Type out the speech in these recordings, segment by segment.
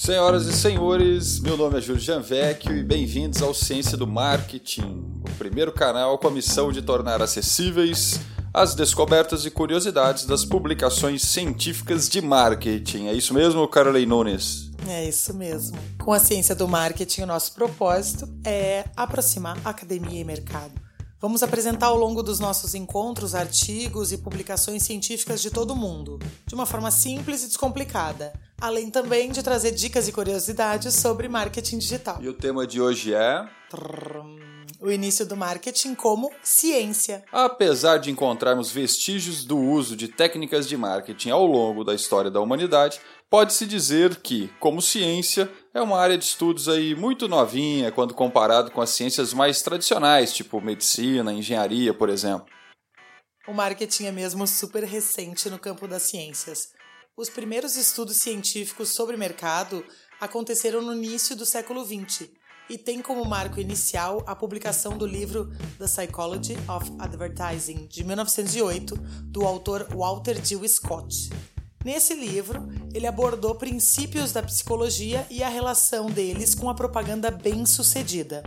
Senhoras e senhores, meu nome é Júlio Janvecchio e bem-vindos ao Ciência do Marketing, o primeiro canal com a missão de tornar acessíveis as descobertas e curiosidades das publicações científicas de marketing. É isso mesmo, Caroline Nunes? É isso mesmo. Com a ciência do marketing, o nosso propósito é aproximar academia e mercado Vamos apresentar ao longo dos nossos encontros artigos e publicações científicas de todo o mundo, de uma forma simples e descomplicada, além também de trazer dicas e curiosidades sobre marketing digital. E o tema de hoje é. O início do marketing como ciência. Apesar de encontrarmos vestígios do uso de técnicas de marketing ao longo da história da humanidade, pode-se dizer que, como ciência, é uma área de estudos aí muito novinha quando comparado com as ciências mais tradicionais, tipo medicina, engenharia, por exemplo. O marketing é mesmo super recente no campo das ciências. Os primeiros estudos científicos sobre mercado aconteceram no início do século XX e tem como marco inicial a publicação do livro The Psychology of Advertising, de 1908, do autor Walter D. Scott. Nesse livro, ele abordou princípios da psicologia e a relação deles com a propaganda bem-sucedida.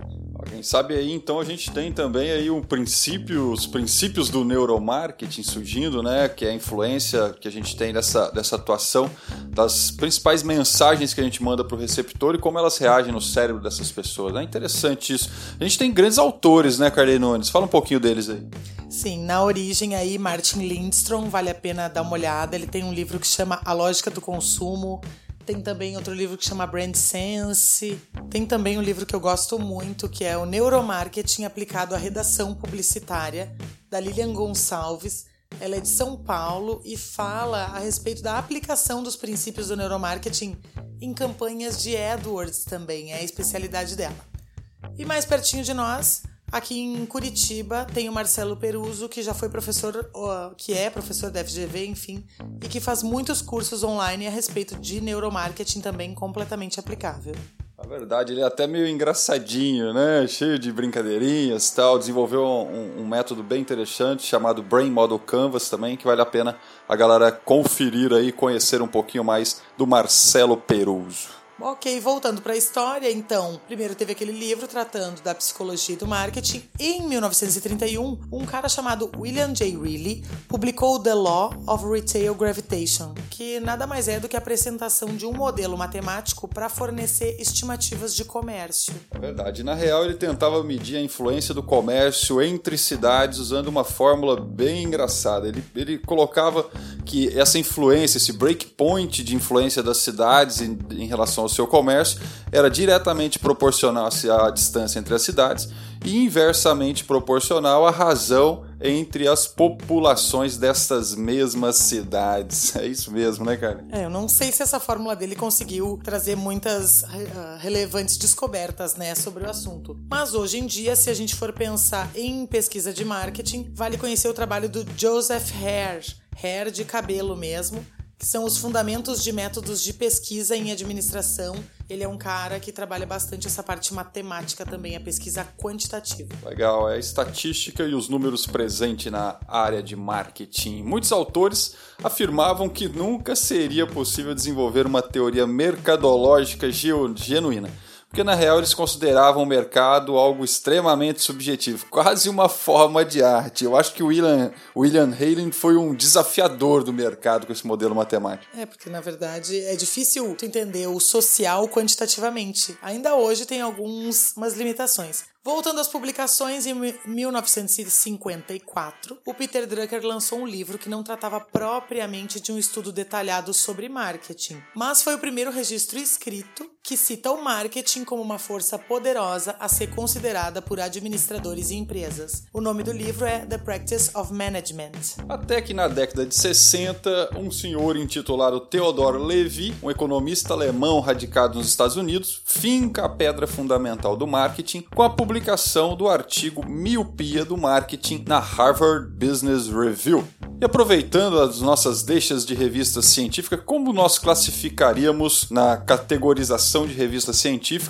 Quem sabe aí então a gente tem também aí um princípio, os princípios do neuromarketing surgindo, né? Que é a influência que a gente tem dessa, dessa atuação das principais mensagens que a gente manda para o receptor e como elas reagem no cérebro dessas pessoas. É interessante isso. A gente tem grandes autores, né, Carley Nunes? Fala um pouquinho deles aí. Sim, na origem aí, Martin Lindstrom, vale a pena dar uma olhada. Ele tem um livro que chama A Lógica do Consumo. Tem também outro livro que chama Brand Sense. Tem também um livro que eu gosto muito, que é o Neuromarketing aplicado à redação publicitária, da Lilian Gonçalves. Ela é de São Paulo e fala a respeito da aplicação dos princípios do neuromarketing em campanhas de AdWords também, é a especialidade dela. E mais pertinho de nós, Aqui em Curitiba tem o Marcelo Peruso, que já foi professor, que é professor da FGV, enfim, e que faz muitos cursos online a respeito de neuromarketing também completamente aplicável. A verdade, ele é até meio engraçadinho, né? Cheio de brincadeirinhas tal. Desenvolveu um, um, método bem interessante chamado Brain Model Canvas também, que vale a pena a galera conferir aí, conhecer um pouquinho mais do Marcelo Peruso. Ok, voltando para a história, então, primeiro teve aquele livro tratando da psicologia do marketing. Em 1931, um cara chamado William J. Reilly publicou The Law of Retail Gravitation, que nada mais é do que a apresentação de um modelo matemático para fornecer estimativas de comércio. É verdade. Na real, ele tentava medir a influência do comércio entre cidades usando uma fórmula bem engraçada. Ele, ele colocava que essa influência, esse breakpoint de influência das cidades em, em relação aos seu comércio era diretamente proporcional à distância entre as cidades e inversamente proporcional à razão entre as populações dessas mesmas cidades. É isso mesmo, né, cara? É, eu não sei se essa fórmula dele conseguiu trazer muitas uh, relevantes descobertas, né, sobre o assunto. Mas hoje em dia, se a gente for pensar em pesquisa de marketing, vale conhecer o trabalho do Joseph Hare, Hare de cabelo mesmo, que são os fundamentos de métodos de pesquisa em administração. Ele é um cara que trabalha bastante essa parte matemática também, a pesquisa quantitativa. Legal, é a estatística e os números presentes na área de marketing. Muitos autores afirmavam que nunca seria possível desenvolver uma teoria mercadológica genuína porque na real eles consideravam o mercado algo extremamente subjetivo, quase uma forma de arte. Eu acho que o William, William Halen foi um desafiador do mercado com esse modelo matemático. É, porque na verdade é difícil entender o social quantitativamente. Ainda hoje tem algumas limitações. Voltando às publicações, em 1954, o Peter Drucker lançou um livro que não tratava propriamente de um estudo detalhado sobre marketing, mas foi o primeiro registro escrito que cita o marketing como uma força poderosa a ser considerada por administradores e empresas. O nome do livro é The Practice of Management. Até que na década de 60, um senhor intitulado Theodor Levy, um economista alemão radicado nos Estados Unidos, finca a pedra fundamental do marketing com a publicação do artigo Miopia do Marketing na Harvard Business Review. E aproveitando as nossas deixas de revista científica, como nós classificaríamos na categorização de revistas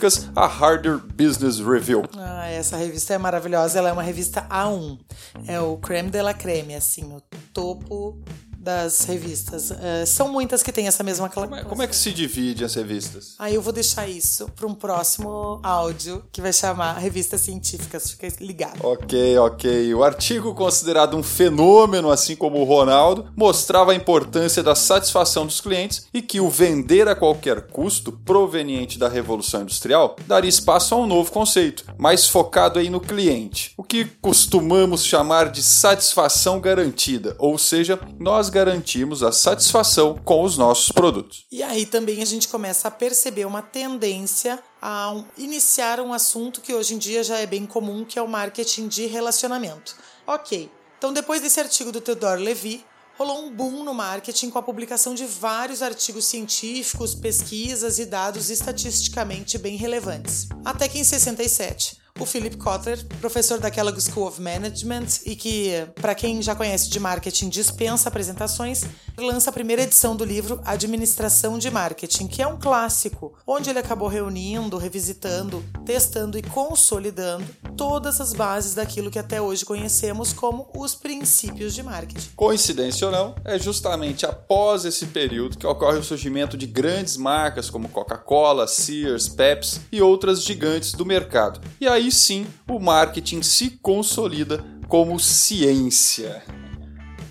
científicas a Harvard Business Review? Ah, essa revista é maravilhosa, ela é uma revista A1. É o creme de la creme, assim, o topo das revistas. Uh, são muitas que têm essa mesma como é, como é que se divide as revistas? Aí eu vou deixar isso para um próximo áudio que vai chamar Revistas Científicas. Fica ligado. Ok, ok. O artigo, considerado um fenômeno, assim como o Ronaldo, mostrava a importância da satisfação dos clientes e que o vender a qualquer custo, proveniente da Revolução Industrial, daria espaço a um novo conceito, mais focado aí no cliente, o que costumamos chamar de satisfação garantida, ou seja, nós garantimos a satisfação com os nossos produtos. E aí também a gente começa a perceber uma tendência a iniciar um assunto que hoje em dia já é bem comum, que é o marketing de relacionamento. Ok, então depois desse artigo do Theodore Levy, rolou um boom no marketing com a publicação de vários artigos científicos, pesquisas e dados estatisticamente bem relevantes. Até que em 67, o Philip Kotler, professor da Kellogg School of Management e que, para quem já conhece de marketing, dispensa apresentações, lança a primeira edição do livro Administração de Marketing, que é um clássico, onde ele acabou reunindo, revisitando, testando e consolidando todas as bases daquilo que até hoje conhecemos como os princípios de marketing. Coincidência ou não, é justamente após esse período que ocorre o surgimento de grandes marcas como Coca-Cola, Sears, Pepsi e outras gigantes do mercado. E aí sim o marketing se consolida como ciência.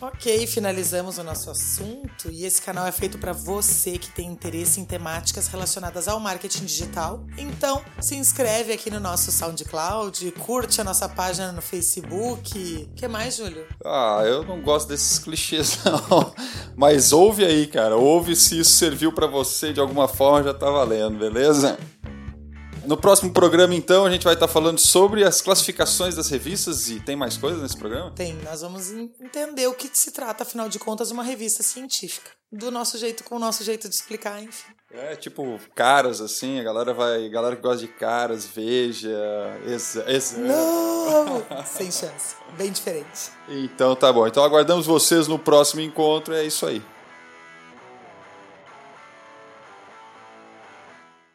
Ok, finalizamos o nosso assunto e esse canal é feito para você que tem interesse em temáticas relacionadas ao marketing digital. Então, se inscreve aqui no nosso SoundCloud, curte a nossa página no Facebook. O que mais, Júlio? Ah, eu não gosto desses clichês não. Mas ouve aí, cara. Ouve se isso serviu para você de alguma forma, já tá valendo, beleza? No próximo programa, então, a gente vai estar falando sobre as classificações das revistas e tem mais coisas nesse programa? Tem, nós vamos entender o que se trata, afinal de contas, uma revista científica. Do nosso jeito, com o nosso jeito de explicar, enfim. É, tipo, caras, assim, a galera vai. A galera que gosta de caras, veja. Exa, exa. Não! Sem chance. Bem diferente. Então tá bom. Então aguardamos vocês no próximo encontro. É isso aí.